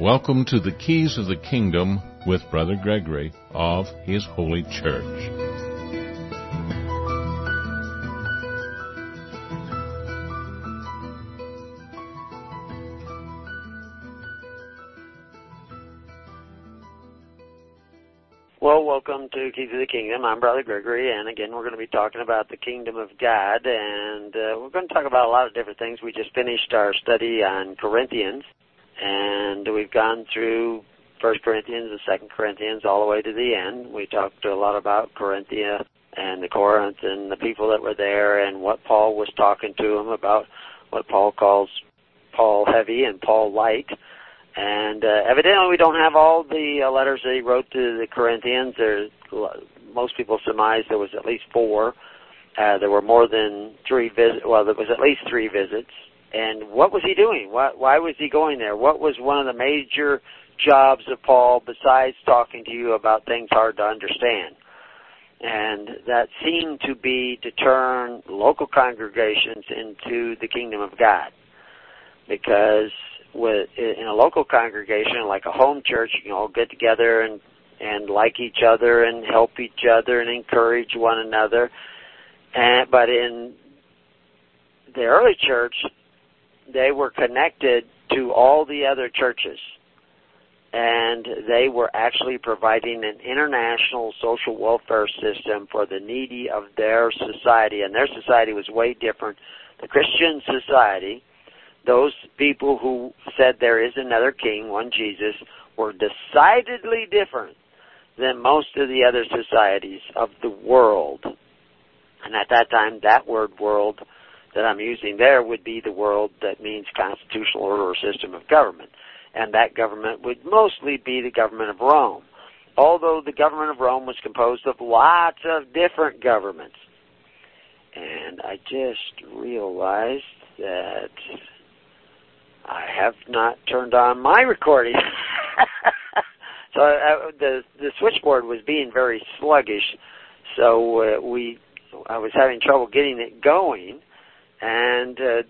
Welcome to the Keys of the Kingdom with Brother Gregory of His Holy Church. Well, welcome to Keys of the Kingdom. I'm Brother Gregory, and again, we're going to be talking about the Kingdom of God, and uh, we're going to talk about a lot of different things. We just finished our study on Corinthians, and we've gone through First Corinthians and Second Corinthians all the way to the end. We talked a lot about Corinthia and the Corinth and the people that were there, and what Paul was talking to them about what Paul calls Paul heavy and Paul light. And uh, evidently, we don't have all the uh, letters that he wrote to the Corinthians. There's most people surmise there was at least four. Uh, there were more than three visits. Well, there was at least three visits. And what was he doing? Why, why was he going there? What was one of the major jobs of Paul besides talking to you about things hard to understand? And that seemed to be to turn local congregations into the kingdom of God. Because with in a local congregation like a home church, you can all get together and and like each other and help each other and encourage one another. And but in the early church, they were connected to all the other churches. And they were actually providing an international social welfare system for the needy of their society. And their society was way different. The Christian society, those people who said there is another king, one Jesus, were decidedly different than most of the other societies of the world. And at that time, that word world that I'm using there would be the world that means constitutional order or system of government. And that government would mostly be the government of Rome. Although the government of Rome was composed of lots of different governments. And I just realized that I have not turned on my recording. so uh, the the switchboard was being very sluggish, so uh, we I was having trouble getting it going, and uh,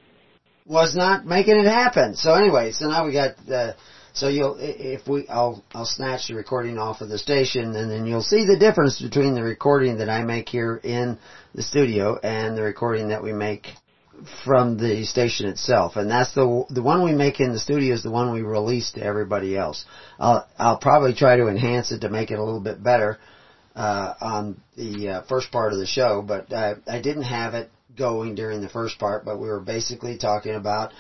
was not making it happen. So anyway, so now we got. Uh, so you'll if we I'll I'll snatch the recording off of the station, and then you'll see the difference between the recording that I make here in the studio and the recording that we make from the station itself, and that's the the one we make in the studio is the one we release to everybody else. I'll I'll probably try to enhance it to make it a little bit better uh, on the uh, first part of the show, but uh, I didn't have it going during the first part. But we were basically talking about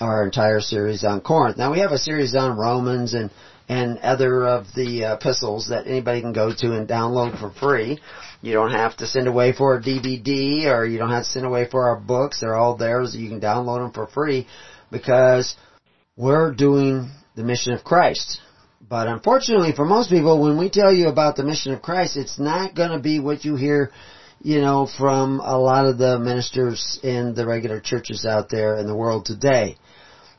our entire series on Corinth. Now we have a series on Romans and and other of the epistles that anybody can go to and download for free. You don't have to send away for a DVD or you don't have to send away for our books. They're all there so you can download them for free because we're doing the mission of Christ. But unfortunately for most people, when we tell you about the mission of Christ, it's not going to be what you hear, you know, from a lot of the ministers in the regular churches out there in the world today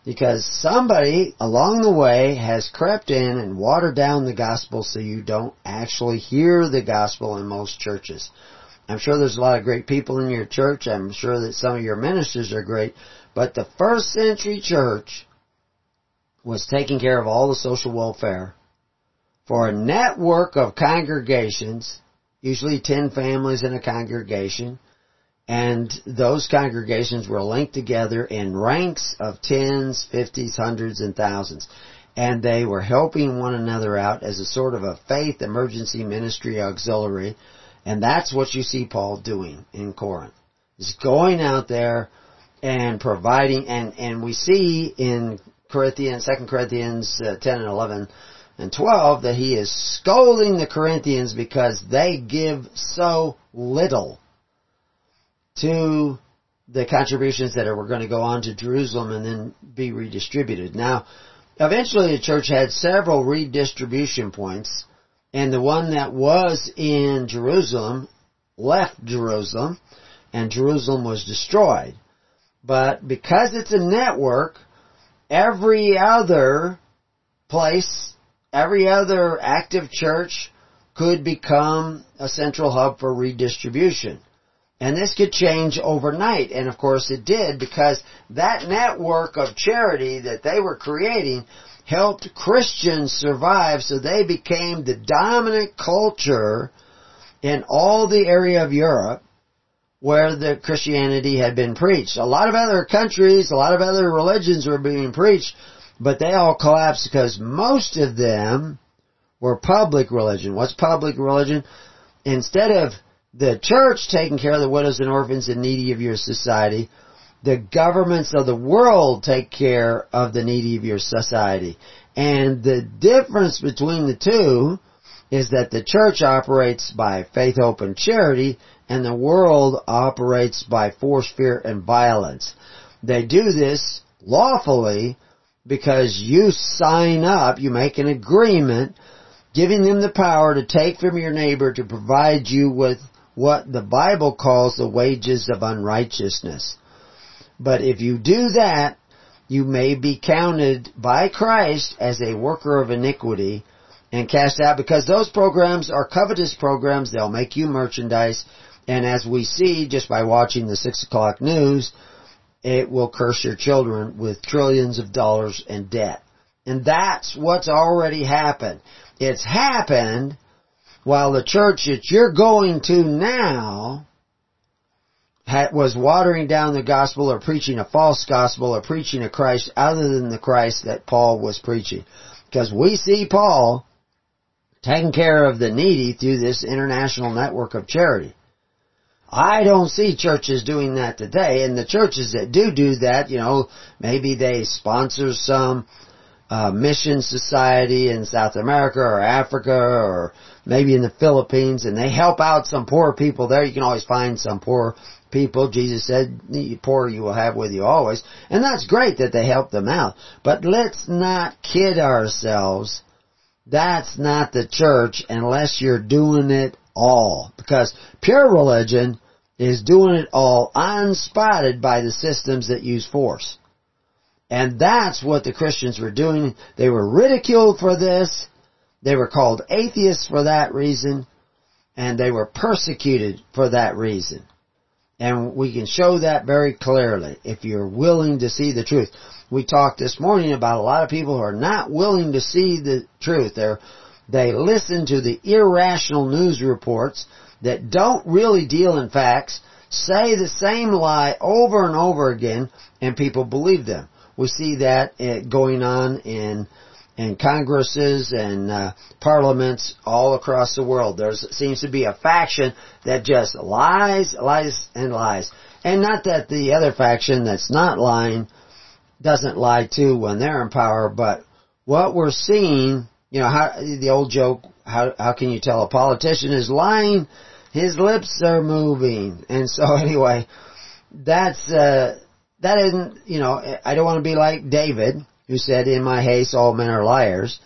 because somebody along the way has crept in and watered down the gospel so you don't actually hear the gospel in most churches. I'm sure there's a lot of great people in your church. I'm sure that some of your ministers are great. But the first century church was taking care of all the social welfare for a network of congregations, usually 10 families in a congregation, and those congregations were linked together in ranks of tens, fifties, hundreds, and thousands. And they were helping one another out as a sort of a faith emergency ministry auxiliary. And that's what you see Paul doing in Corinth. He's going out there and providing, and, and we see in Corinthians, 2 Corinthians uh, 10 and 11 and 12 that he is scolding the Corinthians because they give so little to the contributions that were going to go on to Jerusalem and then be redistributed. Now, eventually the church had several redistribution points, and the one that was in Jerusalem left Jerusalem, and Jerusalem was destroyed. But because it's a network, every other place, every other active church could become a central hub for redistribution. And this could change overnight. And of course it did because that network of charity that they were creating helped Christians survive so they became the dominant culture in all the area of Europe where the Christianity had been preached. A lot of other countries, a lot of other religions were being preached, but they all collapsed because most of them were public religion. What's public religion? Instead of the church taking care of the widows and orphans and needy of your society, the governments of the world take care of the needy of your society. And the difference between the two is that the church operates by faith, hope, and charity, and the world operates by force, fear, and violence. They do this lawfully because you sign up, you make an agreement, giving them the power to take from your neighbor to provide you with what the Bible calls the wages of unrighteousness. But if you do that, you may be counted by Christ as a worker of iniquity and cast out because those programs are covetous programs. They'll make you merchandise. And as we see just by watching the six o'clock news, it will curse your children with trillions of dollars in debt. And that's what's already happened. It's happened while the church that you're going to now was watering down the gospel or preaching a false gospel or preaching a Christ other than the Christ that Paul was preaching. Because we see Paul taking care of the needy through this international network of charity. I don't see churches doing that today, and the churches that do do that, you know, maybe they sponsor some uh, mission society in South America or Africa or maybe in the Philippines, and they help out some poor people there. You can always find some poor people. Jesus said, the poor you will have with you always. And that's great that they help them out. But let's not kid ourselves. That's not the church unless you're doing it all. Because pure religion is doing it all unspotted by the systems that use force. And that's what the Christians were doing. They were ridiculed for this. They were called atheists for that reason. And they were persecuted for that reason. And we can show that very clearly if you're willing to see the truth. We talked this morning about a lot of people who are not willing to see the truth. They're, they listen to the irrational news reports that don't really deal in facts, say the same lie over and over again, and people believe them. We see that eh, going on in in congresses and uh, parliaments all across the world. There seems to be a faction that just lies, lies, and lies. And not that the other faction that's not lying doesn't lie too when they're in power, but what we're seeing, you know, how, the old joke, how, how can you tell a politician is lying? His lips are moving. And so anyway, that's, uh, that isn't, you know, I don't want to be like David who said, "In my haste, all men are liars."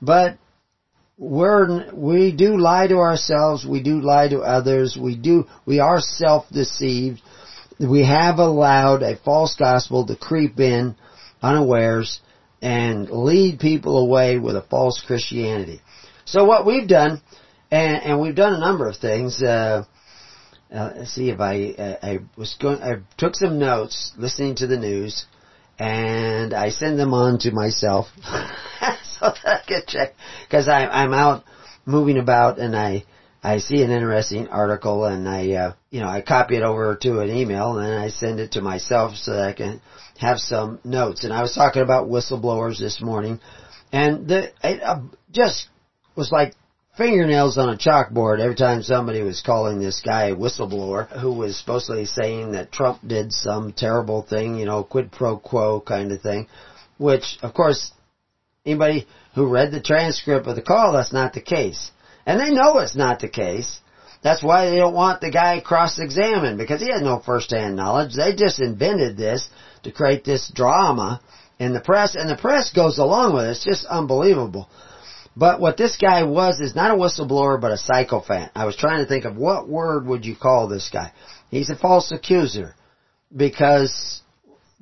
But we're we do lie to ourselves. We do lie to others. We do we are self-deceived. We have allowed a false gospel to creep in unawares and lead people away with a false Christianity. So what we've done, and, and we've done a number of things. Uh, uh, let's see if I, uh, I was going, I took some notes listening to the news and I send them on to myself so that I can check because I'm I'm out moving about and I I see an interesting article and I uh, you know I copy it over to an email and I send it to myself so that I can have some notes. And I was talking about whistleblowers this morning, and the it uh, just was like fingernails on a chalkboard every time somebody was calling this guy a whistleblower who was supposedly saying that Trump did some terrible thing, you know, quid pro quo kind of thing, which of course anybody who read the transcript of the call, that's not the case. And they know it's not the case. That's why they don't want the guy cross-examined because he had no first-hand knowledge. They just invented this to create this drama in the press and the press goes along with it. It's just unbelievable. But what this guy was is not a whistleblower, but a sycophant. I was trying to think of what word would you call this guy. He's a false accuser because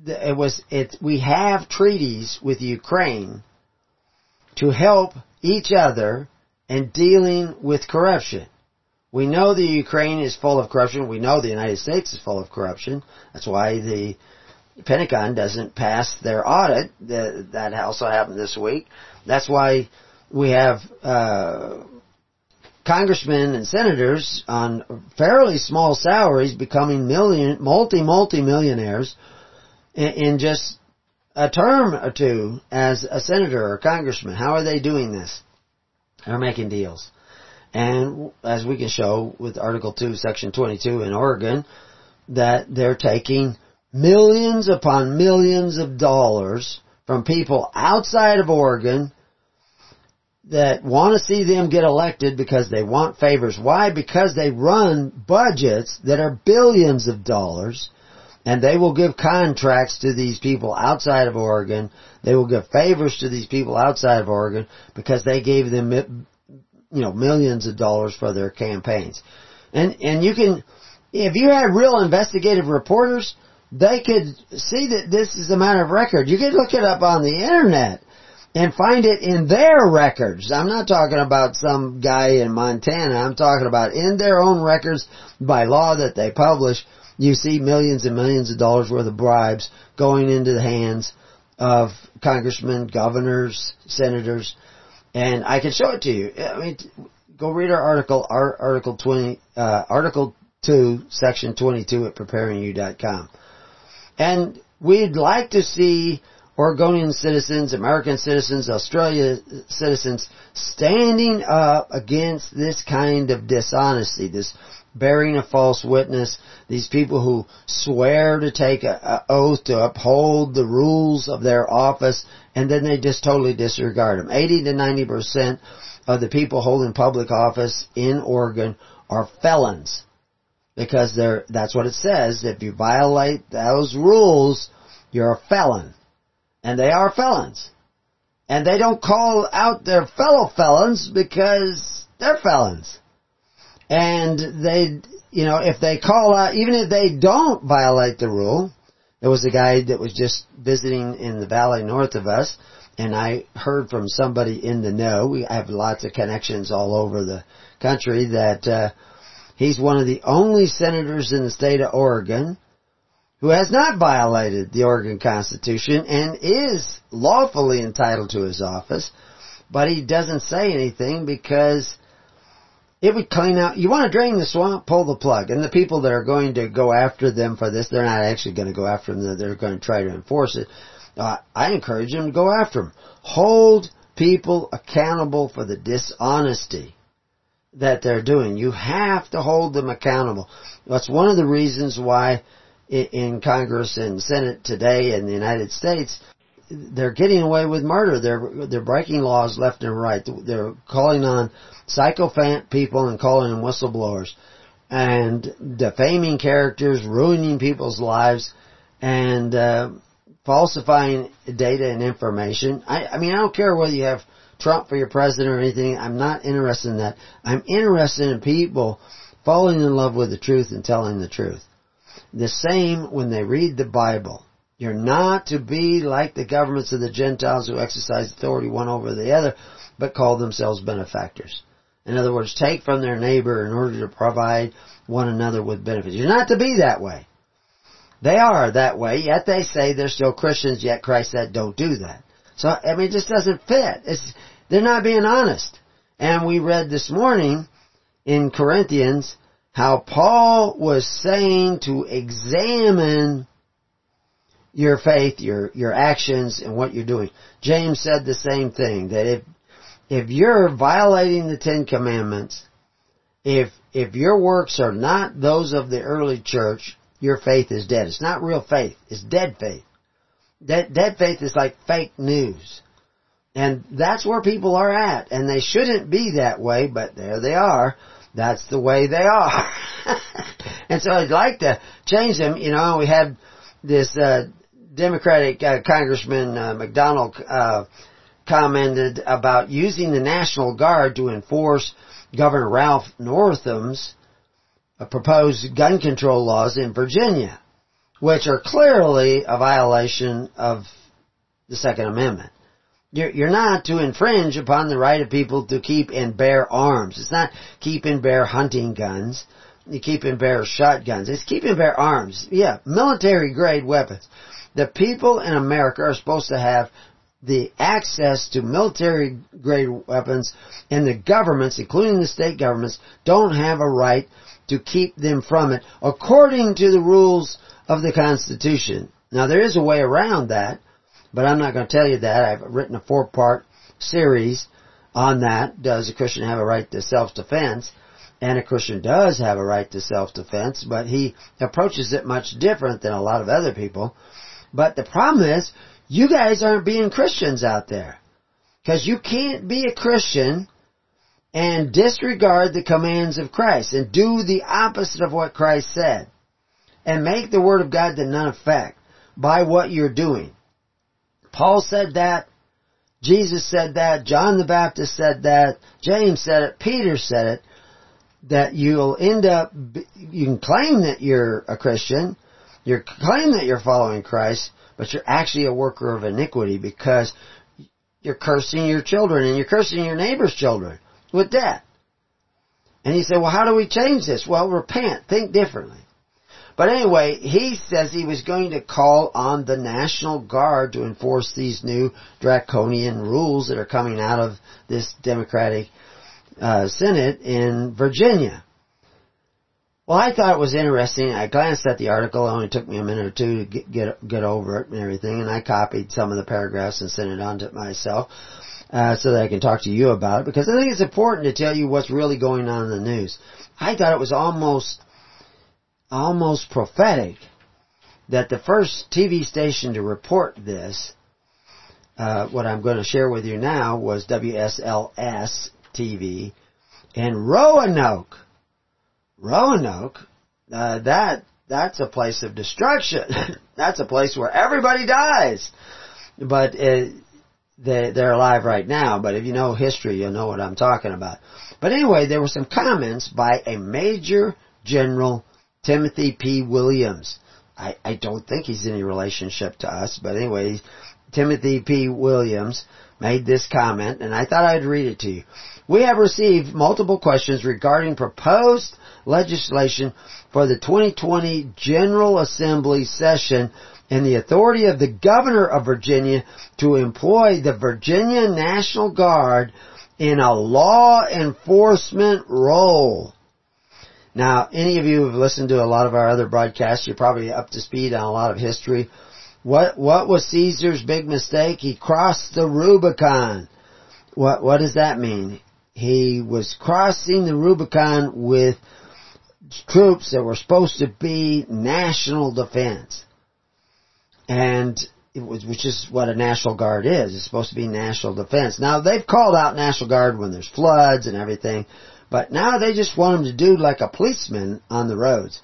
it was it. We have treaties with Ukraine to help each other in dealing with corruption. We know the Ukraine is full of corruption. We know the United States is full of corruption. That's why the Pentagon doesn't pass their audit. That also happened this week. That's why we have uh, congressmen and senators on fairly small salaries becoming million, multi, multi millionaires in, in just a term or two as a senator or congressman. How are they doing this? They're making deals. And as we can show with Article 2, Section 22 in Oregon, that they're taking millions upon millions of dollars from people outside of Oregon that want to see them get elected because they want favors. Why? Because they run budgets that are billions of dollars and they will give contracts to these people outside of Oregon. They will give favors to these people outside of Oregon because they gave them, you know, millions of dollars for their campaigns. And, and you can, if you had real investigative reporters, they could see that this is a matter of record. You could look it up on the internet and find it in their records. I'm not talking about some guy in Montana. I'm talking about in their own records by law that they publish. You see millions and millions of dollars worth of bribes going into the hands of congressmen, governors, senators, and I can show it to you. I mean, go read our article, our article 20, uh, article 2, section 22 at preparingyou.com. And we'd like to see Oregonian citizens, American citizens, Australia citizens standing up against this kind of dishonesty, this bearing a false witness, these people who swear to take an oath to uphold the rules of their office and then they just totally disregard them. 80 to 90% of the people holding public office in Oregon are felons because they're, that's what it says. If you violate those rules, you're a felon and they are felons. And they don't call out their fellow felons because they're felons. And they, you know, if they call out, even if they don't violate the rule, there was a guy that was just visiting in the valley north of us, and I heard from somebody in the know. We have lots of connections all over the country that uh, he's one of the only senators in the state of Oregon who has not violated the Oregon Constitution and is lawfully entitled to his office, but he doesn't say anything because it would clean out, you want to drain the swamp, pull the plug. And the people that are going to go after them for this, they're not actually going to go after them, they're going to try to enforce it. Uh, I encourage them to go after them. Hold people accountable for the dishonesty that they're doing. You have to hold them accountable. That's one of the reasons why in Congress and Senate today in the United States, they're getting away with murder. They're they're breaking laws left and right. They're calling on sycophant people and calling them whistleblowers, and defaming characters, ruining people's lives, and uh, falsifying data and information. I, I mean, I don't care whether you have Trump for your president or anything. I'm not interested in that. I'm interested in people falling in love with the truth and telling the truth. The same when they read the Bible. You're not to be like the governments of the Gentiles who exercise authority one over the other, but call themselves benefactors. In other words, take from their neighbor in order to provide one another with benefits. You're not to be that way. They are that way, yet they say they're still Christians, yet Christ said don't do that. So, I mean, it just doesn't fit. It's, they're not being honest. And we read this morning in Corinthians how Paul was saying to examine your faith, your, your actions, and what you're doing. James said the same thing, that if, if you're violating the Ten Commandments, if, if your works are not those of the early church, your faith is dead. It's not real faith. It's dead faith. Dead, dead faith is like fake news. And that's where people are at. And they shouldn't be that way, but there they are that's the way they are. and so I'd like to change them. You know, we had this uh, Democratic uh, Congressman uh, McDonald uh, commented about using the National Guard to enforce Governor Ralph Northam's proposed gun control laws in Virginia, which are clearly a violation of the Second Amendment. You're not to infringe upon the right of people to keep and bear arms. It's not keep and bear hunting guns. You keep and bear shotguns. It's keep and bear arms. Yeah, military grade weapons. The people in America are supposed to have the access to military grade weapons and the governments, including the state governments, don't have a right to keep them from it according to the rules of the Constitution. Now there is a way around that, but I'm not going to tell you that. I've written a four part series on that. Does a Christian have a right to self-defense? And a Christian does have a right to self-defense, but he approaches it much different than a lot of other people. But the problem is, you guys aren't being Christians out there. Cause you can't be a Christian and disregard the commands of Christ and do the opposite of what Christ said and make the Word of God to none effect by what you're doing. Paul said that. Jesus said that. John the Baptist said that. James said it. Peter said it. That you'll end up, you can claim that you're a Christian, you claim that you're following Christ, but you're actually a worker of iniquity because you're cursing your children and you're cursing your neighbor's children with death. And he said, well, how do we change this? Well, repent. Think differently. But anyway, he says he was going to call on the National Guard to enforce these new draconian rules that are coming out of this Democratic uh, Senate in Virginia. Well, I thought it was interesting. I glanced at the article. It only took me a minute or two to get get, get over it and everything, and I copied some of the paragraphs and sent it on to myself uh, so that I can talk to you about it because I think it's important to tell you what's really going on in the news. I thought it was almost almost prophetic that the first TV station to report this, uh, what I'm going to share with you now, was WSLS TV in Roanoke. Roanoke, uh, that that's a place of destruction. that's a place where everybody dies. But uh, they they're alive right now. But if you know history, you'll know what I'm talking about. But anyway, there were some comments by a major general, Timothy P. Williams. I, I don't think he's any relationship to us, but anyway, Timothy P. Williams made this comment, and I thought I'd read it to you. We have received multiple questions regarding proposed legislation for the 2020 General Assembly session and the authority of the governor of Virginia to employ the Virginia National Guard in a law enforcement role. Now, any of you who have listened to a lot of our other broadcasts, you're probably up to speed on a lot of history. What what was Caesar's big mistake? He crossed the Rubicon. What what does that mean? He was crossing the Rubicon with troops that were supposed to be national defense. And it was, which is what a National Guard is. It's supposed to be national defense. Now they've called out National Guard when there's floods and everything, but now they just want them to do like a policeman on the roads.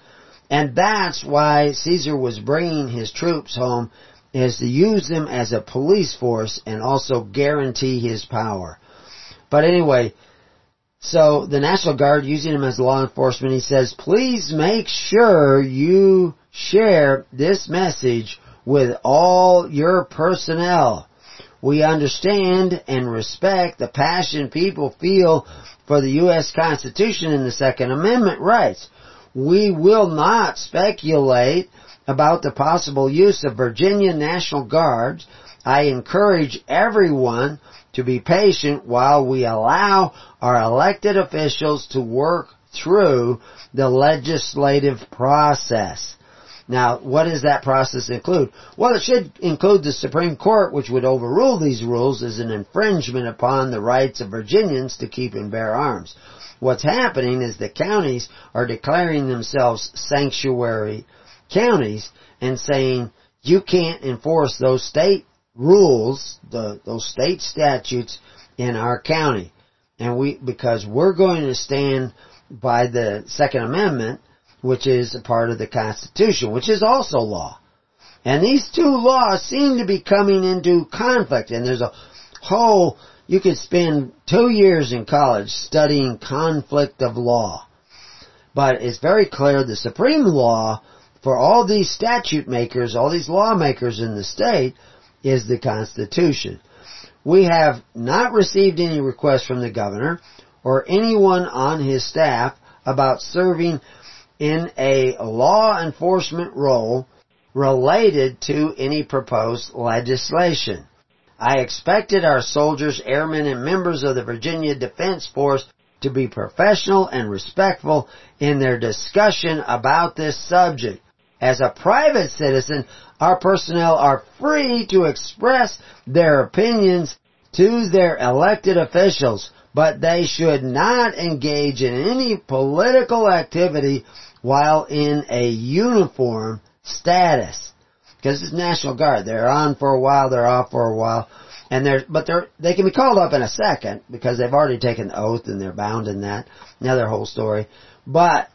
And that's why Caesar was bringing his troops home is to use them as a police force and also guarantee his power. But anyway, so the National Guard using him as law enforcement, he says, please make sure you share this message with all your personnel. We understand and respect the passion people feel for the U.S. Constitution and the Second Amendment rights. We will not speculate about the possible use of Virginia National Guards. I encourage everyone to be patient while we allow our elected officials to work through the legislative process. Now, what does that process include? Well, it should include the Supreme Court, which would overrule these rules as an infringement upon the rights of Virginians to keep and bear arms. What's happening is the counties are declaring themselves sanctuary counties and saying you can't enforce those state rules, the, those state statutes in our county. And we, because we're going to stand by the Second Amendment, which is a part of the Constitution, which is also law. And these two laws seem to be coming into conflict, and there's a whole, you could spend two years in college studying conflict of law. But it's very clear the supreme law for all these statute makers, all these lawmakers in the state, is the Constitution. We have not received any requests from the governor or anyone on his staff about serving in a law enforcement role related to any proposed legislation. I expected our soldiers, airmen, and members of the Virginia Defense Force to be professional and respectful in their discussion about this subject. As a private citizen, our personnel are free to express their opinions to their elected officials, but they should not engage in any political activity while in a uniform status. Because it's National Guard. They're on for a while, they're off for a while. And they're, but they're, they can be called up in a second because they've already taken the oath and they're bound in that. Another whole story. But,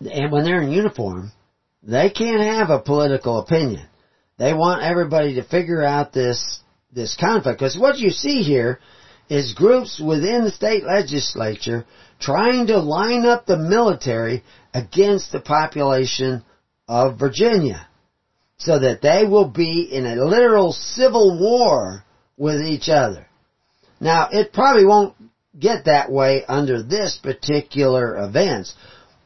and when they're in uniform, they can't have a political opinion. They want everybody to figure out this, this conflict. Because what you see here is groups within the state legislature trying to line up the military against the population of Virginia so that they will be in a literal civil war with each other. Now, it probably won't get that way under this particular events,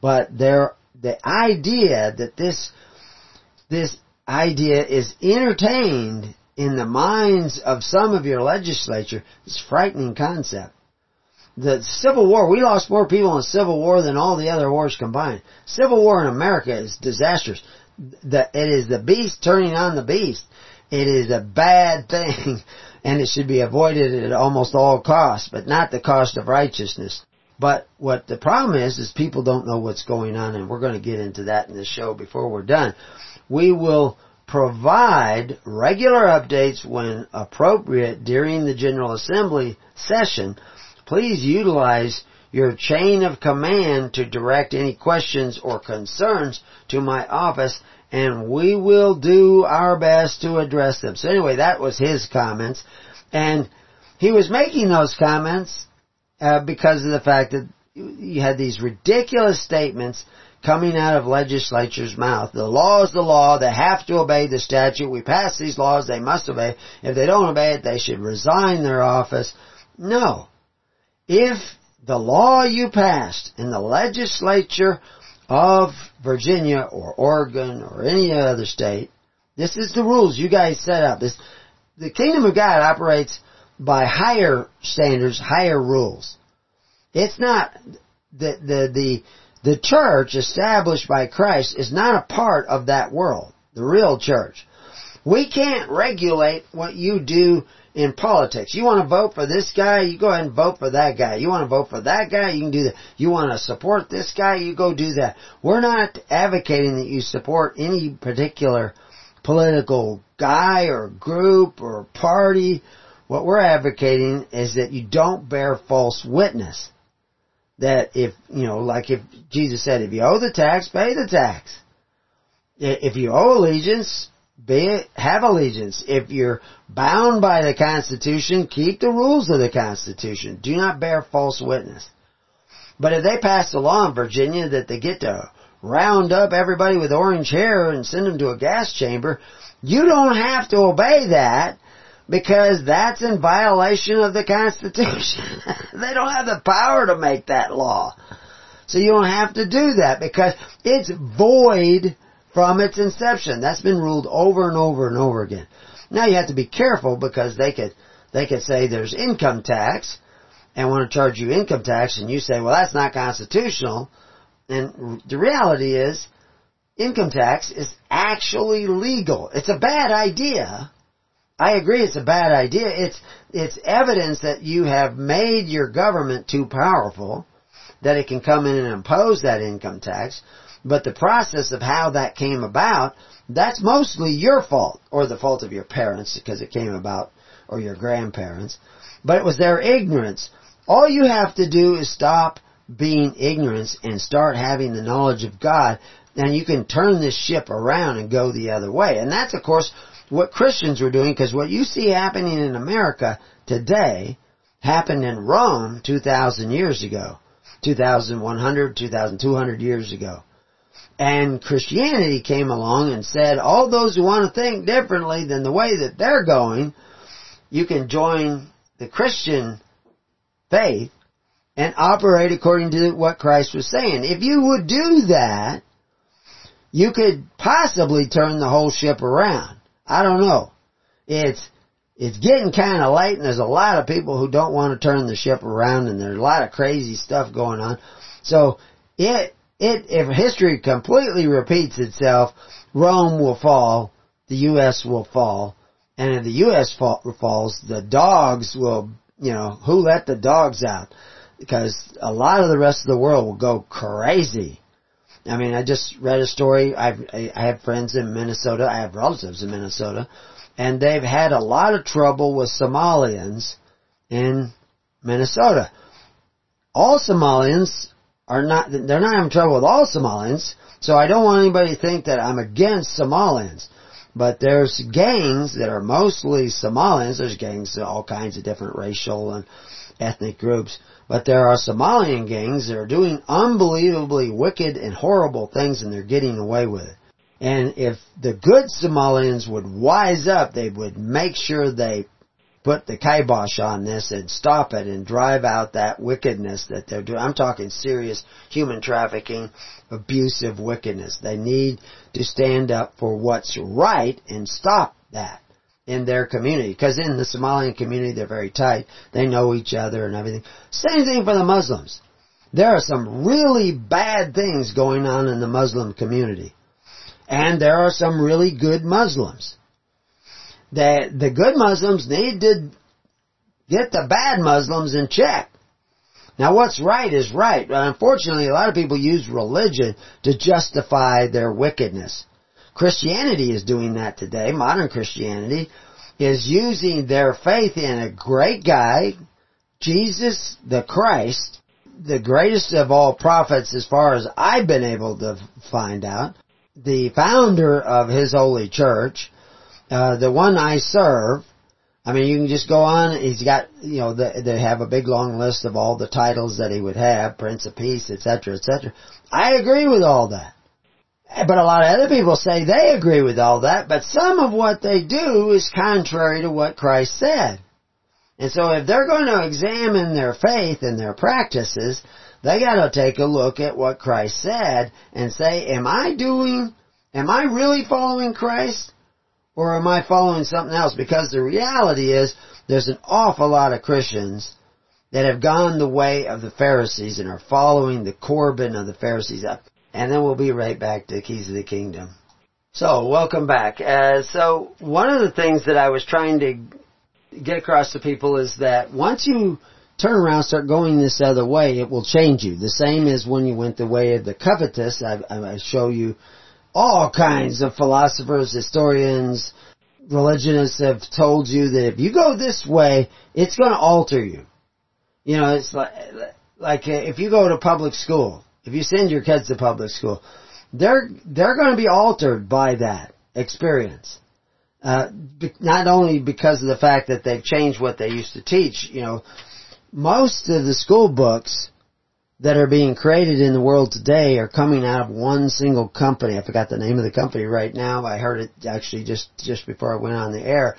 but there, the idea that this, this idea is entertained in the minds of some of your legislature is frightening concept. The Civil War, we lost more people in Civil War than all the other wars combined. Civil War in America is disastrous the, it is the beast turning on the beast. It is a bad thing, and it should be avoided at almost all costs, but not the cost of righteousness. But what the problem is, is people don't know what's going on, and we're going to get into that in this show before we're done. We will provide regular updates when appropriate during the General Assembly session. Please utilize your chain of command to direct any questions or concerns to my office and we will do our best to address them. So anyway, that was his comments and he was making those comments uh, because of the fact that you had these ridiculous statements coming out of legislature's mouth. The law is the law. They have to obey the statute. We pass these laws. They must obey. If they don't obey it, they should resign their office. No. If the law you passed in the legislature of Virginia or Oregon or any other state, this is the rules you guys set up. This, the kingdom of God operates by higher standards, higher rules. It's not the the the the church established by Christ is not a part of that world. The real church. We can't regulate what you do in politics. You want to vote for this guy, you go ahead and vote for that guy. You want to vote for that guy, you can do that. You want to support this guy, you go do that. We're not advocating that you support any particular political guy or group or party. What we're advocating is that you don't bear false witness. That if, you know, like if Jesus said, if you owe the tax, pay the tax. If you owe allegiance, be have allegiance. If you're bound by the Constitution, keep the rules of the Constitution. Do not bear false witness. But if they pass a law in Virginia that they get to round up everybody with orange hair and send them to a gas chamber, you don't have to obey that because that's in violation of the Constitution. they don't have the power to make that law. So you don't have to do that because it's void from its inception. That's been ruled over and over and over again. Now you have to be careful because they could, they could say there's income tax and want to charge you income tax and you say, well that's not constitutional. And the reality is, income tax is actually legal. It's a bad idea. I agree it's a bad idea. It's, it's evidence that you have made your government too powerful, that it can come in and impose that income tax. But the process of how that came about, that's mostly your fault, or the fault of your parents, because it came about, or your grandparents. But it was their ignorance. All you have to do is stop being ignorant and start having the knowledge of God, and you can turn this ship around and go the other way. And that's, of course, what Christians were doing, because what you see happening in America today happened in Rome 2,000 years ago. 2,100, 2,200 years ago. And Christianity came along and said, all those who want to think differently than the way that they're going, you can join the Christian faith and operate according to what Christ was saying. If you would do that, you could possibly turn the whole ship around. I don't know. It's, it's getting kind of late and there's a lot of people who don't want to turn the ship around and there's a lot of crazy stuff going on. So it, it, if history completely repeats itself, Rome will fall, the U.S. will fall, and if the U.S. Fall, falls, the dogs will, you know, who let the dogs out? Because a lot of the rest of the world will go crazy. I mean, I just read a story. I've, I have friends in Minnesota. I have relatives in Minnesota, and they've had a lot of trouble with Somalians in Minnesota. All Somalians are not, they're not having trouble with all Somalians, so I don't want anybody to think that I'm against Somalians. But there's gangs that are mostly Somalians. There's gangs of all kinds of different racial and ethnic groups. But there are Somalian gangs that are doing unbelievably wicked and horrible things and they're getting away with it. And if the good Somalians would wise up, they would make sure they put the kibosh on this and stop it and drive out that wickedness that they're doing. I'm talking serious human trafficking, abusive wickedness. They need to stand up for what's right and stop that in their community. Because in the Somalian community, they're very tight. They know each other and everything. Same thing for the Muslims. There are some really bad things going on in the Muslim community. And there are some really good Muslims that the good Muslims need to get the bad Muslims in check. Now what's right is right, unfortunately a lot of people use religion to justify their wickedness. Christianity is doing that today. Modern Christianity is using their faith in a great guy, Jesus the Christ, the greatest of all prophets as far as I've been able to find out, the founder of his holy church, uh, the one I serve, I mean, you can just go on. He's got, you know, the, they have a big long list of all the titles that he would have, Prince of Peace, etc., etc. I agree with all that. But a lot of other people say they agree with all that, but some of what they do is contrary to what Christ said. And so if they're going to examine their faith and their practices, they gotta take a look at what Christ said and say, am I doing, am I really following Christ? Or am I following something else? Because the reality is, there's an awful lot of Christians that have gone the way of the Pharisees and are following the Corban of the Pharisees. And then we'll be right back to Keys of the Kingdom. So, welcome back. Uh, so, one of the things that I was trying to get across to people is that once you turn around, start going this other way, it will change you. The same as when you went the way of the covetous. I, I show you all kinds of philosophers, historians, religionists have told you that if you go this way, it's going to alter you. You know, it's like, like if you go to public school, if you send your kids to public school, they're, they're going to be altered by that experience. Uh, not only because of the fact that they've changed what they used to teach, you know, most of the school books that are being created in the world today are coming out of one single company. I forgot the name of the company right now. I heard it actually just, just before I went on the air.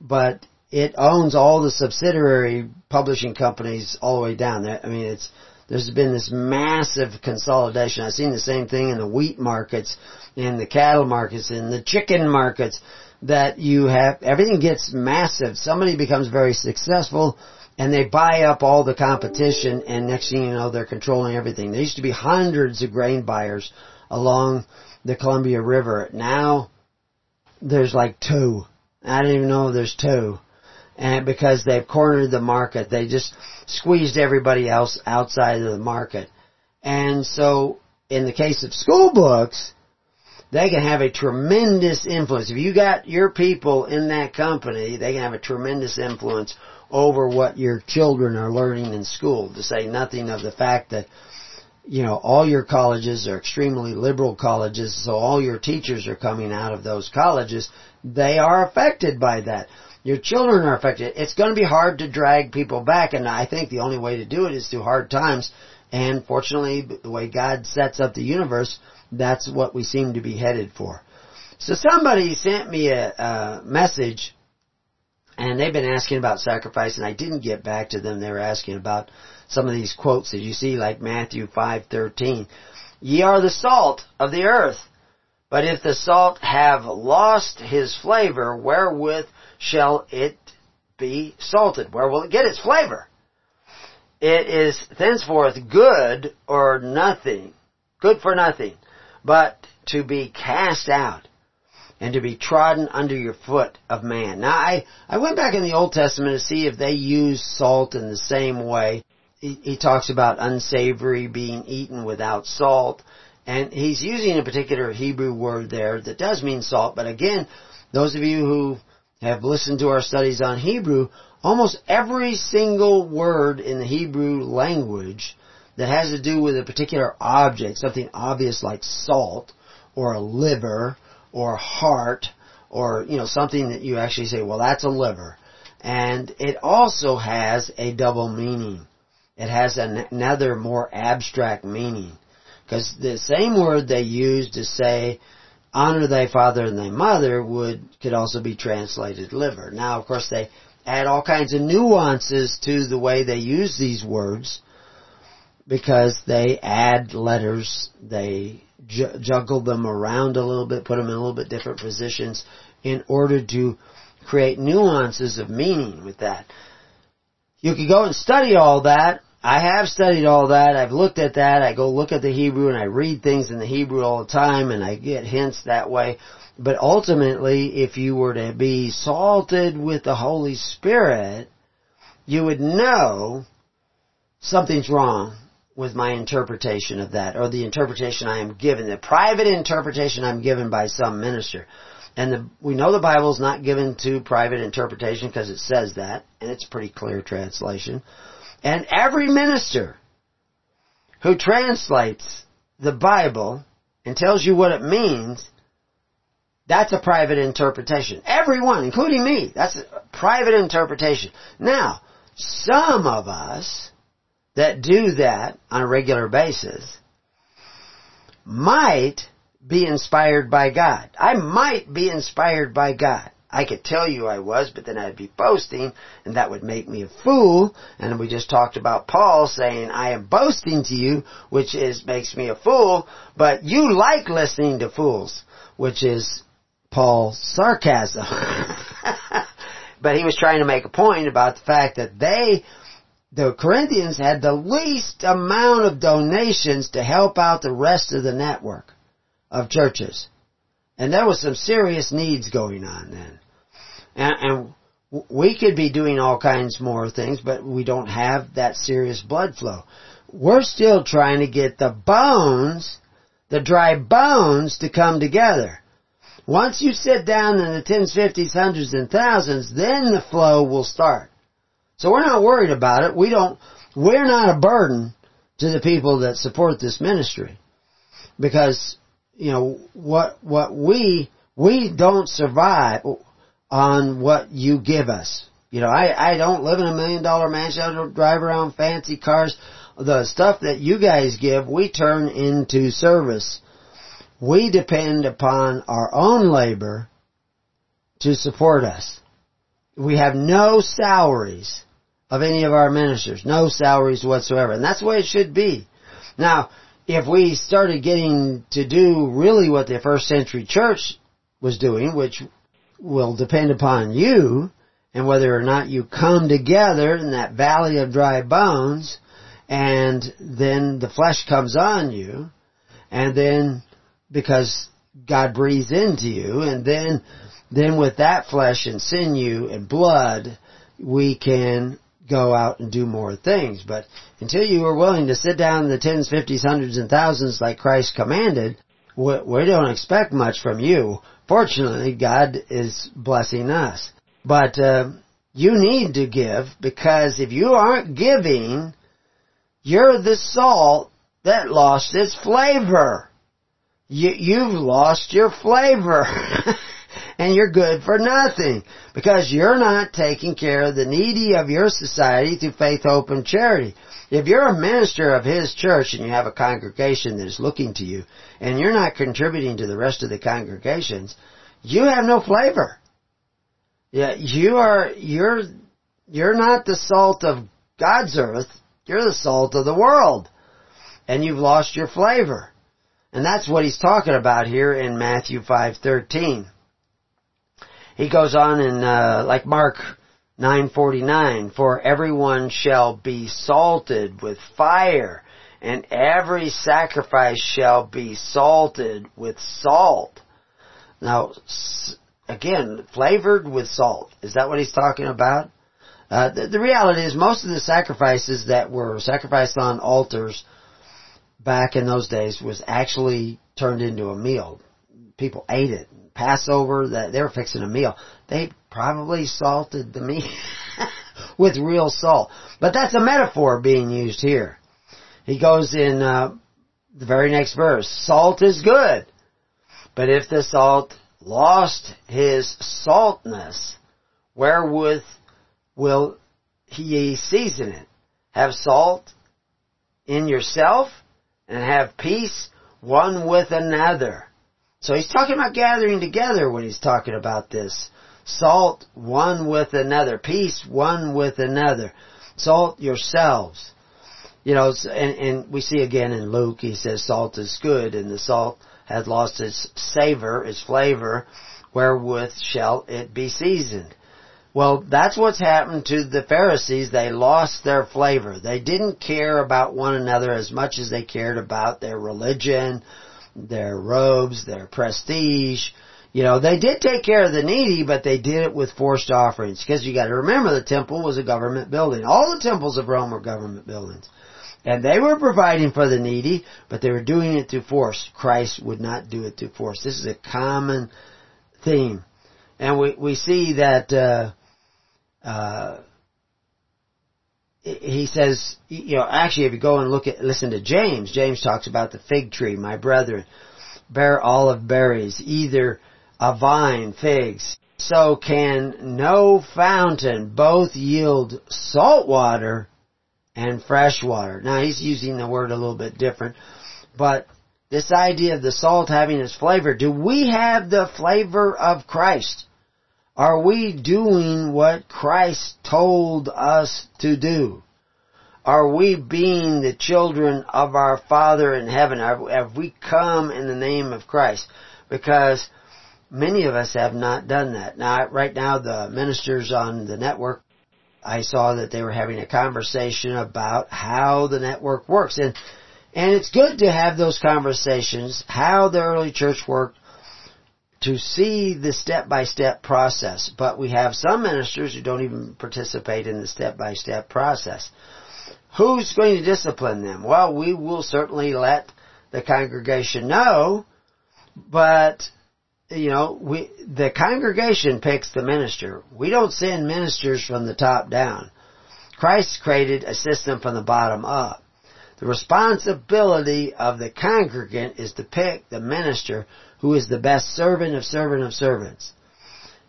But it owns all the subsidiary publishing companies all the way down. I mean, it's, there's been this massive consolidation. I've seen the same thing in the wheat markets, in the cattle markets, in the chicken markets, that you have, everything gets massive. Somebody becomes very successful, and they buy up all the competition and next thing you know they're controlling everything. There used to be hundreds of grain buyers along the Columbia River. Now there's like two. I don't even know there's two. And because they've cornered the market, they just squeezed everybody else outside of the market. And so in the case of school books, they can have a tremendous influence. If you got your people in that company, they can have a tremendous influence over what your children are learning in school, to say nothing of the fact that, you know, all your colleges are extremely liberal colleges, so all your teachers are coming out of those colleges. They are affected by that. Your children are affected. It's going to be hard to drag people back, and I think the only way to do it is through hard times. And fortunately, the way God sets up the universe, that's what we seem to be headed for. So somebody sent me a, a message and they've been asking about sacrifice, and I didn't get back to them. They were asking about some of these quotes that you see, like Matthew 5:13. Ye are the salt of the earth, But if the salt have lost his flavor, wherewith shall it be salted? Where will it get its flavor? It is thenceforth good or nothing, good for nothing, but to be cast out and to be trodden under your foot of man. Now I, I went back in the Old Testament to see if they use salt in the same way. He, he talks about unsavory being eaten without salt. And he's using a particular Hebrew word there that does mean salt, but again, those of you who have listened to our studies on Hebrew, almost every single word in the Hebrew language that has to do with a particular object, something obvious like salt, or a liver, or heart, or, you know, something that you actually say, well, that's a liver. And it also has a double meaning. It has another more abstract meaning. Because the same word they use to say, honor thy father and thy mother would, could also be translated liver. Now, of course, they add all kinds of nuances to the way they use these words because they add letters, they ju- juggle them around a little bit, put them in a little bit different positions in order to create nuances of meaning with that. You could go and study all that I have studied all that. I've looked at that. I go look at the Hebrew and I read things in the Hebrew all the time and I get hints that way. But ultimately, if you were to be salted with the Holy Spirit, you would know something's wrong with my interpretation of that or the interpretation I am given, the private interpretation I'm given by some minister. And the, we know the Bible's not given to private interpretation because it says that, and it's a pretty clear translation. And every minister who translates the Bible and tells you what it means, that's a private interpretation. Everyone, including me, that's a private interpretation. Now, some of us that do that on a regular basis might be inspired by God. I might be inspired by God. I could tell you I was, but then I'd be boasting, and that would make me a fool. And we just talked about Paul saying, I am boasting to you, which is, makes me a fool, but you like listening to fools, which is Paul's sarcasm. but he was trying to make a point about the fact that they, the Corinthians had the least amount of donations to help out the rest of the network of churches. And there was some serious needs going on then. And, and we could be doing all kinds more things, but we don't have that serious blood flow. We're still trying to get the bones, the dry bones to come together. Once you sit down in the tens, fifties, hundreds, and thousands, then the flow will start. So we're not worried about it. We don't, we're not a burden to the people that support this ministry. Because you know, what, what we, we don't survive on what you give us. You know, I, I don't live in a million dollar mansion. I don't drive around fancy cars. The stuff that you guys give, we turn into service. We depend upon our own labor to support us. We have no salaries of any of our ministers. No salaries whatsoever. And that's the way it should be. Now, if we started getting to do really what the first century church was doing, which will depend upon you and whether or not you come together in that valley of dry bones and then the flesh comes on you and then because God breathes into you and then then with that flesh and sinew and blood we can go out and do more things. But until you are willing to sit down in the tens, fifties, hundreds, and thousands like Christ commanded, we don't expect much from you. Fortunately, God is blessing us. But uh, you need to give because if you aren't giving, you're the salt that lost its flavor. You, you've lost your flavor. and you're good for nothing because you're not taking care of the needy of your society through faith, hope, and charity. If you're a minister of His church and you have a congregation that is looking to you and you're not contributing to the rest of the congregations, you have no flavor. Yeah, you are, you're, you're not the salt of God's earth. You're the salt of the world. And you've lost your flavor. And that's what he's talking about here in Matthew 5:13. He goes on in uh, like Mark 9:49, for everyone shall be salted with fire, and every sacrifice shall be salted with salt. Now, again, flavored with salt. Is that what he's talking about? Uh, the, the reality is most of the sacrifices that were sacrificed on altars back in those days was actually turned into a meal. People ate it. Passover, that they were fixing a meal. They probably salted the meat with real salt. But that's a metaphor being used here. He goes in uh, the very next verse, salt is good, but if the salt lost his saltness, wherewith will he season it? Have salt in yourself and have peace one with another. So he's talking about gathering together when he's talking about this. Salt one with another. Peace one with another. Salt yourselves. You know, and, and we see again in Luke, he says salt is good and the salt has lost its savor, its flavor, wherewith shall it be seasoned. Well, that's what's happened to the Pharisees. They lost their flavor. They didn't care about one another as much as they cared about their religion, their robes, their prestige. You know, they did take care of the needy, but they did it with forced offerings. Because you gotta remember the temple was a government building. All the temples of Rome were government buildings. And they were providing for the needy, but they were doing it through force. Christ would not do it through force. This is a common theme. And we, we see that, uh, uh, he says, you know, actually if you go and look at, listen to James, James talks about the fig tree, my brethren, bear olive berries, either a vine, figs. So can no fountain both yield salt water and fresh water. Now he's using the word a little bit different, but this idea of the salt having its flavor, do we have the flavor of Christ? Are we doing what Christ told us to do? Are we being the children of our Father in heaven? Have we come in the name of Christ? Because many of us have not done that. Now, right now, the ministers on the network I saw that they were having a conversation about how the network works. And, and it's good to have those conversations, how the early church worked, to see the step by step process. But we have some ministers who don't even participate in the step by step process. Who's going to discipline them? Well, we will certainly let the congregation know, but you know, we, the congregation picks the minister. We don't send ministers from the top down. Christ created a system from the bottom up. The responsibility of the congregant is to pick the minister who is the best servant of servant of servants.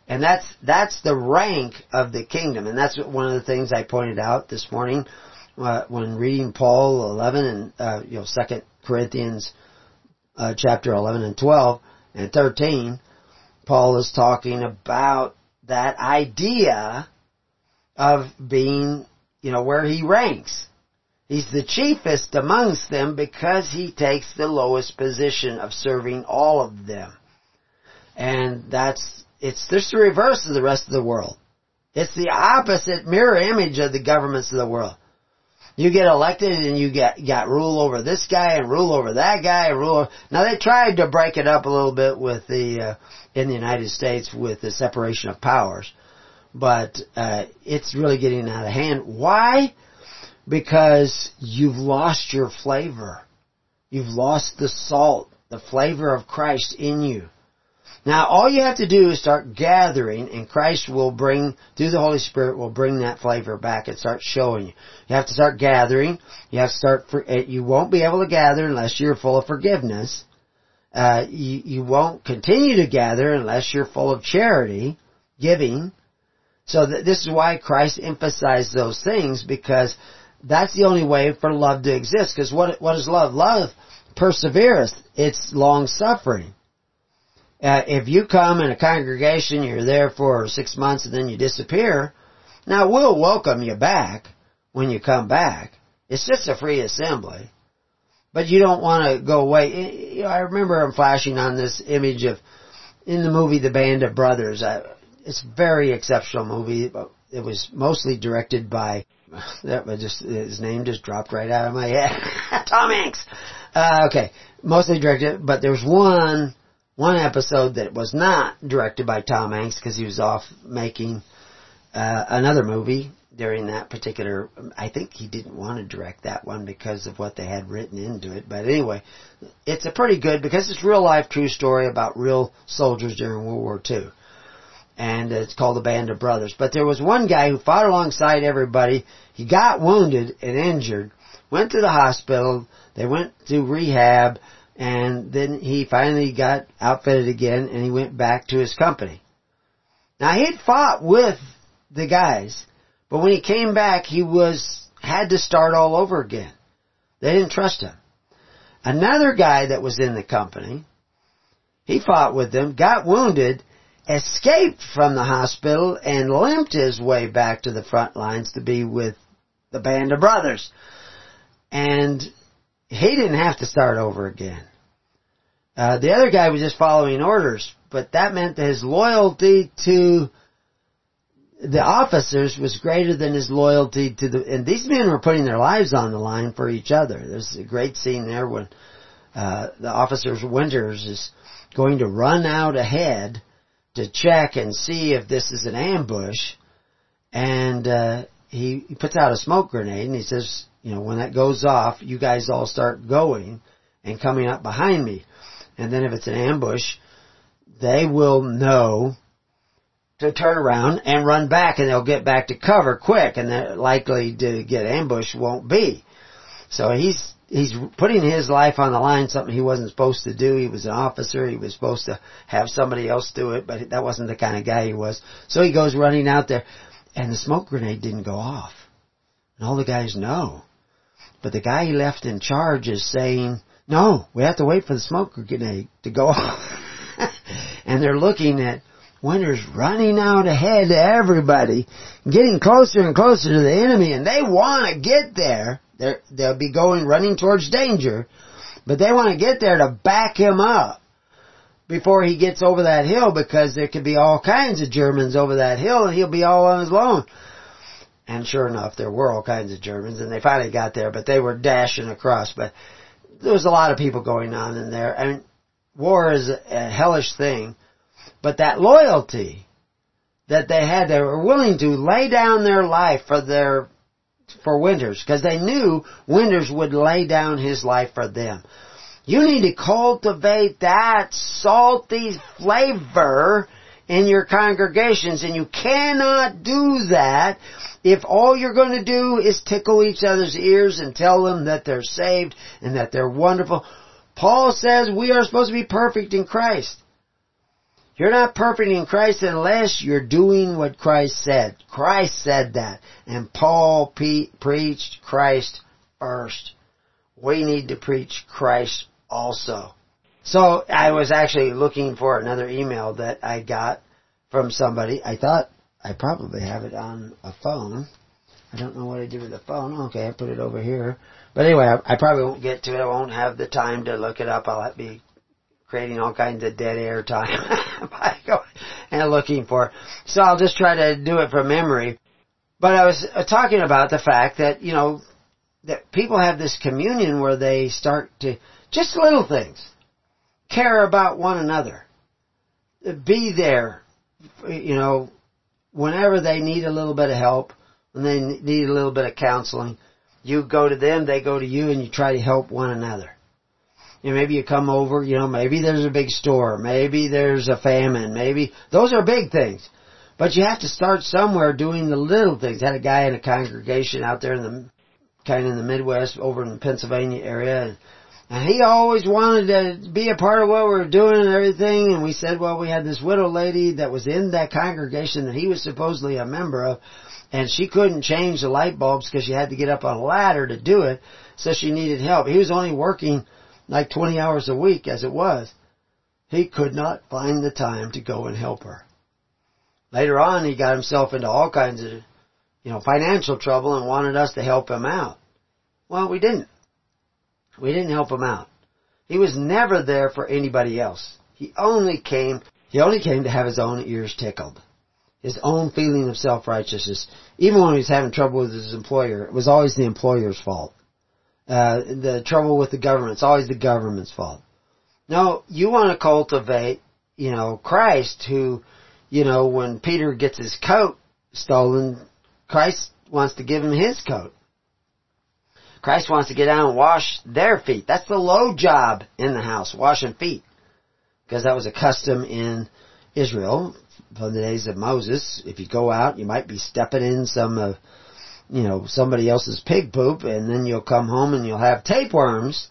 And that's, that's the rank of the kingdom. And that's one of the things I pointed out this morning uh, when reading Paul 11 and, uh, you know, 2 Corinthians uh, chapter 11 and 12 and 13, Paul is talking about that idea of being, you know, where he ranks. He's the chiefest amongst them because he takes the lowest position of serving all of them. And that's, it's just the reverse of the rest of the world. It's the opposite mirror image of the governments of the world. You get elected and you get got rule over this guy and rule over that guy and rule. Now they tried to break it up a little bit with the uh, in the United States with the separation of powers, but uh, it's really getting out of hand. Why? Because you've lost your flavor. You've lost the salt, the flavor of Christ in you. Now all you have to do is start gathering and Christ will bring, through the Holy Spirit, will bring that flavor back and start showing you. You have to start gathering. You have to start, for, eh, you won't be able to gather unless you're full of forgiveness. Uh, you, you won't continue to gather unless you're full of charity, giving. So that this is why Christ emphasized those things because that's the only way for love to exist. Because what, what is love? Love persevereth. It's long suffering. Uh, if you come in a congregation, you're there for six months and then you disappear, now we'll welcome you back when you come back. It's just a free assembly. but you don't want to go away. You know, I remember I'm flashing on this image of in the movie The Band of Brothers. I, it's a very exceptional movie. It was mostly directed by that just his name just dropped right out of my head. Tom Hanks. Uh, okay, mostly directed, but there's one one episode that was not directed by Tom Hanks because he was off making uh, another movie during that particular. I think he didn't want to direct that one because of what they had written into it. But anyway, it's a pretty good because it's real life true story about real soldiers during World War II and it's called the Band of Brothers. But there was one guy who fought alongside everybody. He got wounded and injured, went to the hospital. They went to rehab, and then he finally got outfitted again, and he went back to his company. Now he had fought with the guys, but when he came back, he was had to start all over again. They didn't trust him. Another guy that was in the company, he fought with them, got wounded, escaped from the hospital and limped his way back to the front lines to be with the band of brothers. And he didn't have to start over again. Uh, the other guy was just following orders, but that meant that his loyalty to the officers was greater than his loyalty to the, and these men were putting their lives on the line for each other. There's a great scene there when, uh, the officer's Winters is going to run out ahead to check and see if this is an ambush. And uh, he, he puts out a smoke grenade and he says, you know, when that goes off, you guys all start going and coming up behind me. And then if it's an ambush, they will know to turn around and run back and they'll get back to cover quick and they're likely to get ambushed won't be. So he's he's putting his life on the line, something he wasn't supposed to do. He was an officer. He was supposed to have somebody else do it, but that wasn't the kind of guy he was. So he goes running out there, and the smoke grenade didn't go off. And all the guys know. But the guy he left in charge is saying, no, we have to wait for the smoke grenade to go off. and they're looking at Winters running out ahead of everybody, getting closer and closer to the enemy, and they want to get there. They're, they'll be going running towards danger, but they want to get there to back him up before he gets over that hill because there could be all kinds of Germans over that hill and he'll be all on his own. And sure enough, there were all kinds of Germans and they finally got there, but they were dashing across. But there was a lot of people going on in there. Mean, war is a hellish thing, but that loyalty that they had, they were willing to lay down their life for their for Winters because they knew Winters would lay down his life for them. You need to cultivate that salty flavor in your congregations and you cannot do that if all you're going to do is tickle each other's ears and tell them that they're saved and that they're wonderful. Paul says we are supposed to be perfect in Christ. You're not perfect in Christ unless you're doing what Christ said. Christ said that. And Paul pe- preached Christ first. We need to preach Christ also. So I was actually looking for another email that I got from somebody. I thought I probably have it on a phone. I don't know what I did with the phone. Okay, I put it over here. But anyway, I, I probably won't get to it. I won't have the time to look it up. I'll let be creating all kinds of dead air time by going and looking for. So I'll just try to do it from memory. But I was uh, talking about the fact that, you know, that people have this communion where they start to, just little things, care about one another, be there, you know, whenever they need a little bit of help, when they need a little bit of counseling, you go to them, they go to you, and you try to help one another. You maybe you come over, you know, maybe there's a big store, maybe there's a famine, maybe, those are big things. But you have to start somewhere doing the little things. I had a guy in a congregation out there in the, kind of in the Midwest, over in the Pennsylvania area, and, and he always wanted to be a part of what we were doing and everything, and we said, well, we had this widow lady that was in that congregation that he was supposedly a member of, and she couldn't change the light bulbs because she had to get up on a ladder to do it, so she needed help. He was only working like 20 hours a week as it was. He could not find the time to go and help her. Later on, he got himself into all kinds of, you know, financial trouble and wanted us to help him out. Well, we didn't. We didn't help him out. He was never there for anybody else. He only came, he only came to have his own ears tickled. His own feeling of self-righteousness. Even when he was having trouble with his employer, it was always the employer's fault. Uh, the trouble with the government, it's always the government's fault. No, you want to cultivate, you know, Christ who, you know, when Peter gets his coat stolen, Christ wants to give him his coat. Christ wants to get down and wash their feet. That's the low job in the house, washing feet. Because that was a custom in Israel from the days of Moses. If you go out, you might be stepping in some of, you know, somebody else's pig poop and then you'll come home and you'll have tapeworms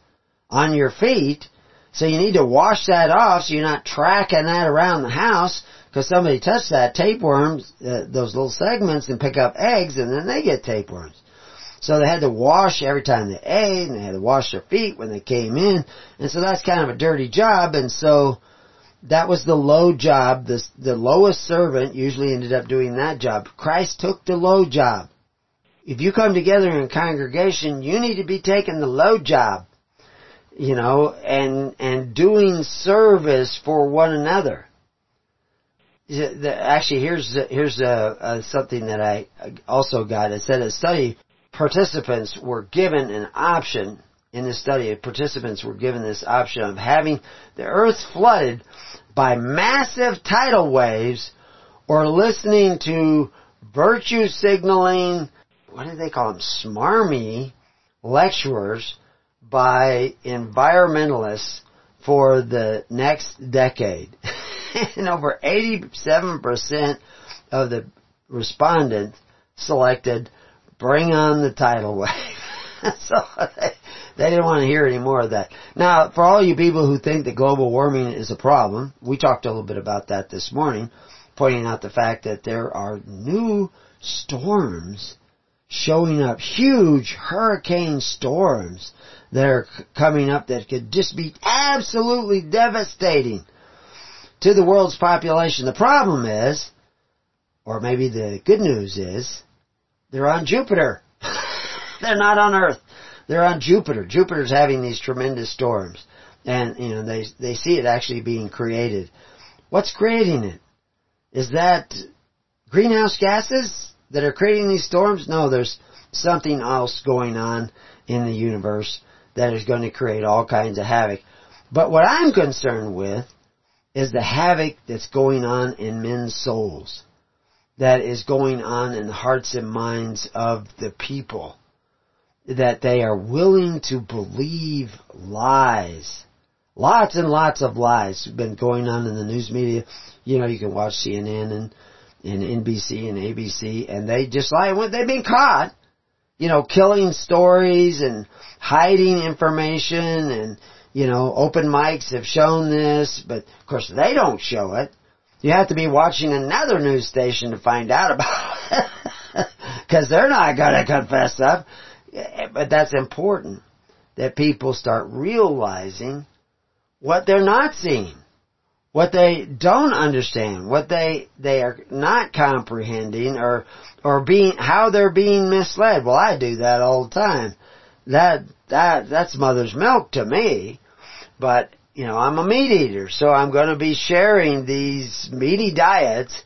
on your feet. So you need to wash that off so you're not tracking that around the house because somebody touched that tapeworms, uh, those little segments and pick up eggs and then they get tapeworms. So they had to wash every time they ate, and they had to wash their feet when they came in, and so that's kind of a dirty job, and so that was the low job. The, the lowest servant usually ended up doing that job. Christ took the low job. If you come together in a congregation, you need to be taking the low job, you know, and, and doing service for one another. Actually, here's, here's something that I also got. It said a study participants were given an option in this study, participants were given this option of having the earth flooded by massive tidal waves or listening to virtue signaling, what do they call them, smarmy lecturers by environmentalists for the next decade. and over 87% of the respondents selected bring on the tidal wave. so they, they didn't want to hear any more of that. Now, for all you people who think that global warming is a problem, we talked a little bit about that this morning, pointing out the fact that there are new storms showing up, huge hurricane storms that are coming up that could just be absolutely devastating to the world's population. The problem is, or maybe the good news is, they're on Jupiter. They're not on Earth. They're on Jupiter. Jupiter's having these tremendous storms. And, you know, they, they see it actually being created. What's creating it? Is that greenhouse gases that are creating these storms? No, there's something else going on in the universe that is going to create all kinds of havoc. But what I'm concerned with is the havoc that's going on in men's souls that is going on in the hearts and minds of the people. That they are willing to believe lies. Lots and lots of lies have been going on in the news media. You know, you can watch CNN and, and NBC and ABC and they just lie. They've been caught, you know, killing stories and hiding information and, you know, open mics have shown this, but of course they don't show it. You have to be watching another news station to find out about it. Because they're not going to confess stuff. But that's important. That people start realizing what they're not seeing. What they don't understand. What they, they are not comprehending or, or being, how they're being misled. Well, I do that all the time. That, that, that's mother's milk to me. But you know, I'm a meat eater, so I'm going to be sharing these meaty diets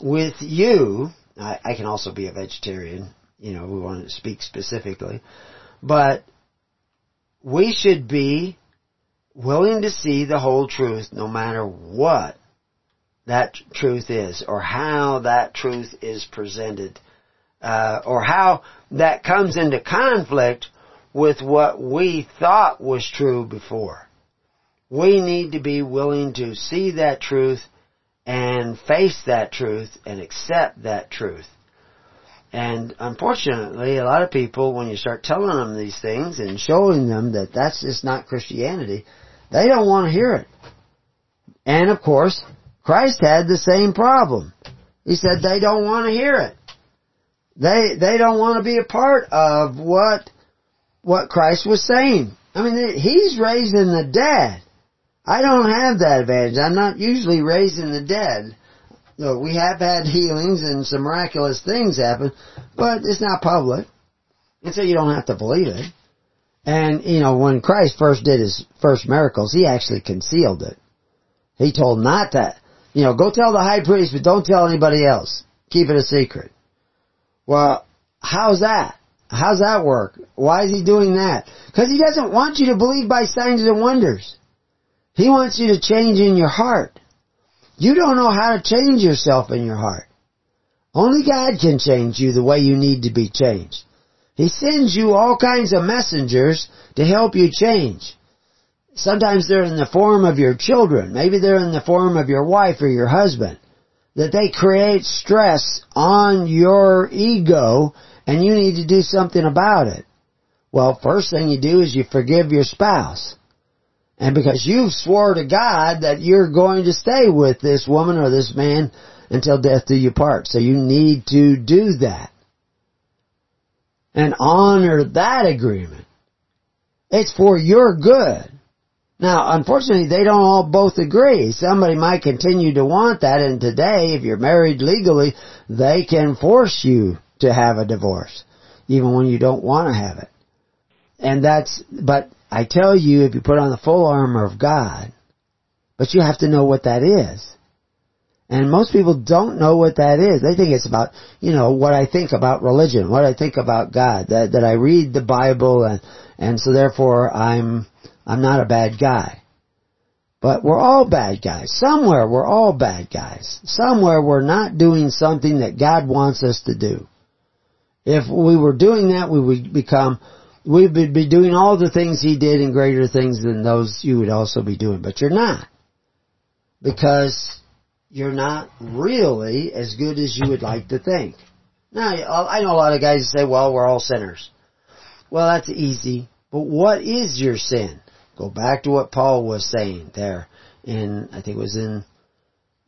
with you. I, I can also be a vegetarian, you know, we want to speak specifically. But we should be willing to see the whole truth no matter what that truth is or how that truth is presented uh, or how that comes into conflict with what we thought was true before we need to be willing to see that truth and face that truth and accept that truth. And unfortunately, a lot of people, when you start telling them these things and showing them that that's just not Christianity, they don't want to hear it. And of course, Christ had the same problem. He said they don't want to hear it. They, they don't want to be a part of what, what Christ was saying. I mean, He's raising the dead. I don't have that advantage. I'm not usually raising the dead. No, we have had healings and some miraculous things happen, but it's not public. And so you don't have to believe it. And, you know, when Christ first did his first miracles, he actually concealed it. He told not that, you know, go tell the high priest, but don't tell anybody else. Keep it a secret. Well, how's that? How's that work? Why is he doing that? Because he doesn't want you to believe by signs and wonders. He wants you to change in your heart. You don't know how to change yourself in your heart. Only God can change you the way you need to be changed. He sends you all kinds of messengers to help you change. Sometimes they're in the form of your children. Maybe they're in the form of your wife or your husband. That they create stress on your ego and you need to do something about it. Well, first thing you do is you forgive your spouse. And because you've swore to God that you're going to stay with this woman or this man until death do you part. So you need to do that. And honor that agreement. It's for your good. Now, unfortunately, they don't all both agree. Somebody might continue to want that, and today, if you're married legally, they can force you to have a divorce, even when you don't want to have it. And that's, but I tell you, if you put on the full armor of God, but you have to know what that is. And most people don't know what that is. They think it's about, you know, what I think about religion, what I think about God, that, that I read the Bible and, and so therefore I'm, I'm not a bad guy. But we're all bad guys. Somewhere we're all bad guys. Somewhere we're not doing something that God wants us to do. If we were doing that, we would become, we would be doing all the things He did and greater things than those you would also be doing. But you're not. Because you're not really as good as you would like to think. Now, uh, I know a lot of guys say, well, we're all sinners. Well, that's easy. But what is your sin? Go back to what Paul was saying there in, I think it was in,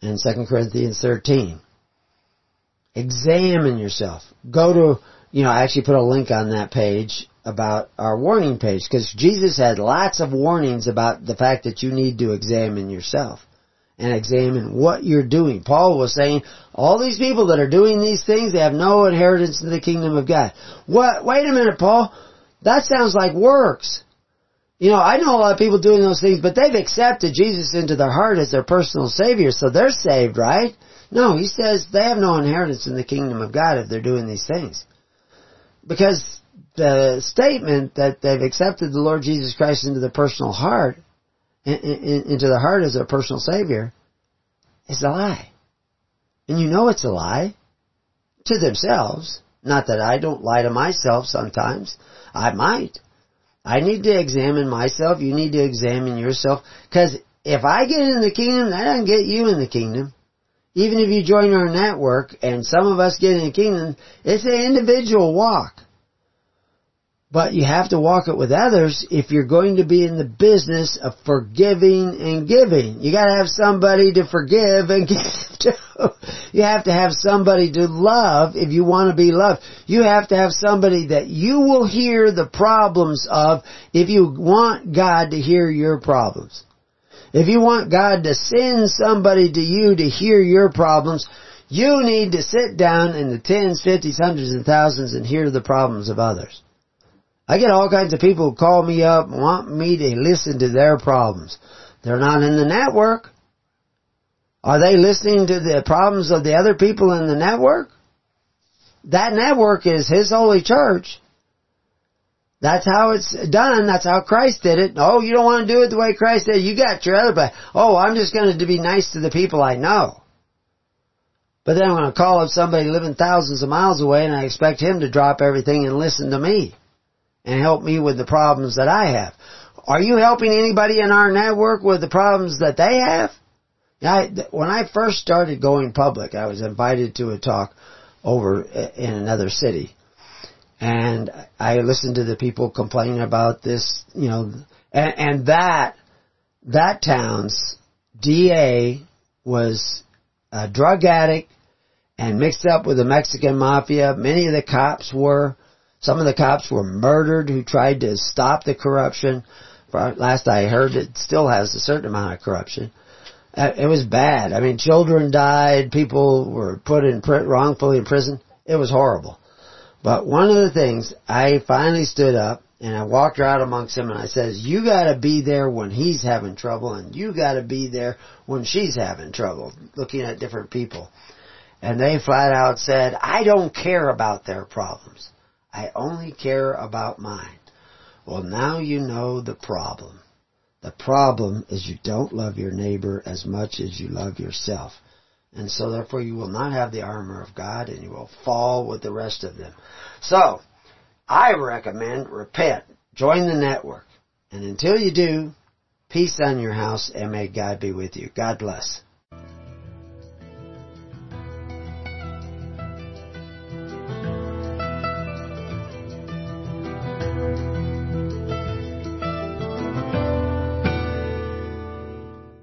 in 2 Corinthians 13. Examine yourself. Go to, you know, I actually put a link on that page about our warning page because Jesus had lots of warnings about the fact that you need to examine yourself and examine what you're doing. Paul was saying, all these people that are doing these things, they have no inheritance in the kingdom of God. What? Wait a minute, Paul. That sounds like works. You know, I know a lot of people doing those things, but they've accepted Jesus into their heart as their personal Savior, so they're saved, right? No, he says they have no inheritance in the kingdom of God if they're doing these things. Because the statement that they've accepted the Lord Jesus Christ into their personal heart into the heart as a personal savior is a lie. And you know it's a lie to themselves. Not that I don't lie to myself sometimes. I might. I need to examine myself. You need to examine yourself. Because if I get in the kingdom, that doesn't get you in the kingdom. Even if you join our network and some of us get in the kingdom, it's an individual walk. But you have to walk it with others if you're going to be in the business of forgiving and giving. You gotta have somebody to forgive and give to. You have to have somebody to love if you want to be loved. You have to have somebody that you will hear the problems of if you want God to hear your problems. If you want God to send somebody to you to hear your problems, you need to sit down in the tens, fifties, hundreds, and thousands and hear the problems of others. I get all kinds of people who call me up and want me to listen to their problems. They're not in the network. Are they listening to the problems of the other people in the network? That network is His holy church. That's how it's done. That's how Christ did it. Oh, you don't want to do it the way Christ did. You got your other, but oh, I'm just going to be nice to the people I know. But then I'm going to call up somebody living thousands of miles away and I expect him to drop everything and listen to me and help me with the problems that I have. Are you helping anybody in our network with the problems that they have? I, when I first started going public, I was invited to a talk over in another city. And I listened to the people complaining about this, you know, and, and that, that town's DA was a drug addict and mixed up with the Mexican mafia. Many of the cops were. Some of the cops were murdered who tried to stop the corruption. Last I heard, it still has a certain amount of corruption. Uh, it was bad. I mean, children died. People were put in wrongfully in prison. It was horrible. But one of the things I finally stood up and I walked out amongst them and I says, you gotta be there when he's having trouble and you gotta be there when she's having trouble, looking at different people. And they flat out said, I don't care about their problems. I only care about mine. Well, now you know the problem. The problem is you don't love your neighbor as much as you love yourself. And so therefore you will not have the armor of God and you will fall with the rest of them. So, I recommend repent. Join the network. And until you do, peace on your house and may God be with you. God bless.